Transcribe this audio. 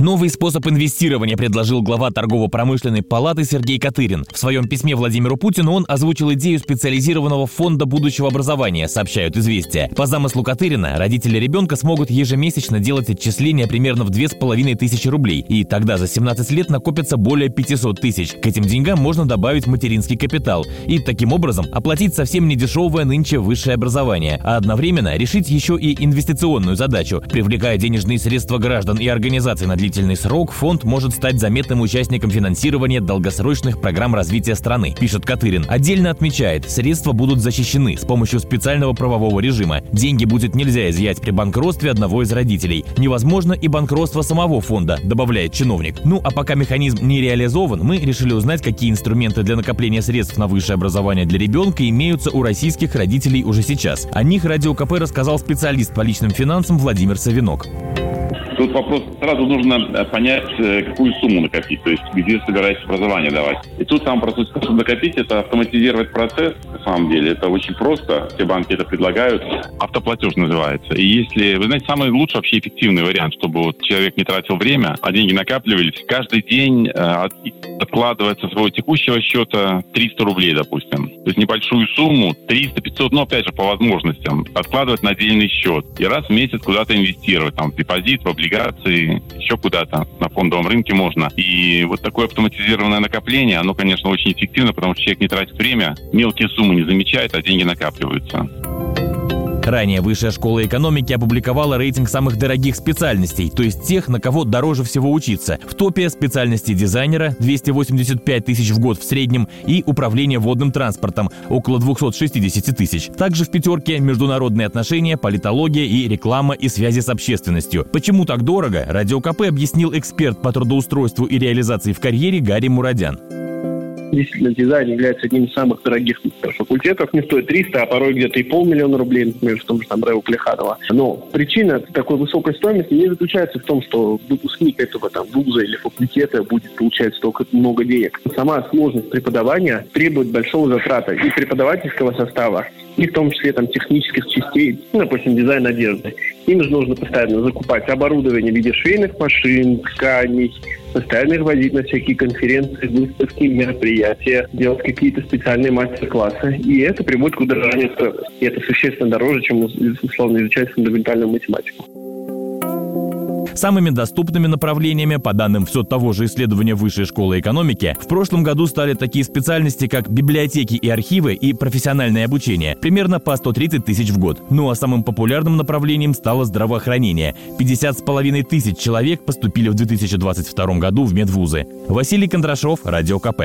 Новый способ инвестирования предложил глава торгово-промышленной палаты Сергей Катырин. В своем письме Владимиру Путину он озвучил идею специализированного фонда будущего образования, сообщают «Известия». По замыслу Катырина, родители ребенка смогут ежемесячно делать отчисления примерно в 2500 рублей, и тогда за 17 лет накопится более 500 тысяч. К этим деньгам можно добавить материнский капитал и таким образом оплатить совсем недешевое нынче высшее образование, а одновременно решить еще и инвестиционную задачу, привлекая денежные средства граждан и организаций на длительный длительный срок фонд может стать заметным участником финансирования долгосрочных программ развития страны, пишет Катырин. Отдельно отмечает, средства будут защищены с помощью специального правового режима. Деньги будет нельзя изъять при банкротстве одного из родителей. Невозможно и банкротство самого фонда, добавляет чиновник. Ну а пока механизм не реализован, мы решили узнать, какие инструменты для накопления средств на высшее образование для ребенка имеются у российских родителей уже сейчас. О них Радио КП рассказал специалист по личным финансам Владимир Савинок. Тут вопрос, сразу нужно э, понять, э, какую сумму накопить, то есть где собираетесь образование давать. И тут самый простой способ накопить – это автоматизировать процесс, на самом деле. Это очень просто, все банки это предлагают. Автоплатеж называется. И если, вы знаете, самый лучший вообще эффективный вариант, чтобы вот человек не тратил время, а деньги накапливались, каждый день э, откладывается своего текущего счета 300 рублей, допустим. То есть небольшую сумму, 300-500, но опять же по возможностям, откладывать на отдельный счет. И раз в месяц куда-то инвестировать, там, в депозит, в облигации, еще куда-то на фондовом рынке можно. И вот такое автоматизированное накопление, оно, конечно, очень эффективно, потому что человек не тратит время, мелкие суммы не замечает, а деньги накапливаются. Ранее Высшая школа экономики опубликовала рейтинг самых дорогих специальностей, то есть тех, на кого дороже всего учиться. В топе специальности дизайнера 285 тысяч в год в среднем и управление водным транспортом около 260 тысяч. Также в пятерке международные отношения, политология и реклама и связи с общественностью. Почему так дорого? Радио КП объяснил эксперт по трудоустройству и реализации в карьере Гарри Мурадян. Действительно, дизайн является одним из самых дорогих факультетов. Не стоит 300, а порой где-то и полмиллиона рублей, например, в том же там Рэу Плеханова. Но причина такой высокой стоимости не заключается в том, что выпускник этого там вуза или факультета будет получать столько много денег. Сама сложность преподавания требует большого затрата и преподавательского состава, и в том числе там технических частей, ну, допустим, дизайн одежды. Им же нужно постоянно закупать оборудование в виде швейных машин, тканей, постоянно их возить на всякие конференции, выставки, мероприятия, делать какие-то специальные мастер-классы. И это приводит к удорожанию стоимости. И это существенно дороже, чем, условно, изучать фундаментальную математику. Самыми доступными направлениями, по данным все того же исследования Высшей школы экономики, в прошлом году стали такие специальности, как библиотеки и архивы и профессиональное обучение, примерно по 130 тысяч в год. Ну а самым популярным направлением стало здравоохранение. 50 с половиной тысяч человек поступили в 2022 году в медвузы. Василий Кондрашов, Радио КП.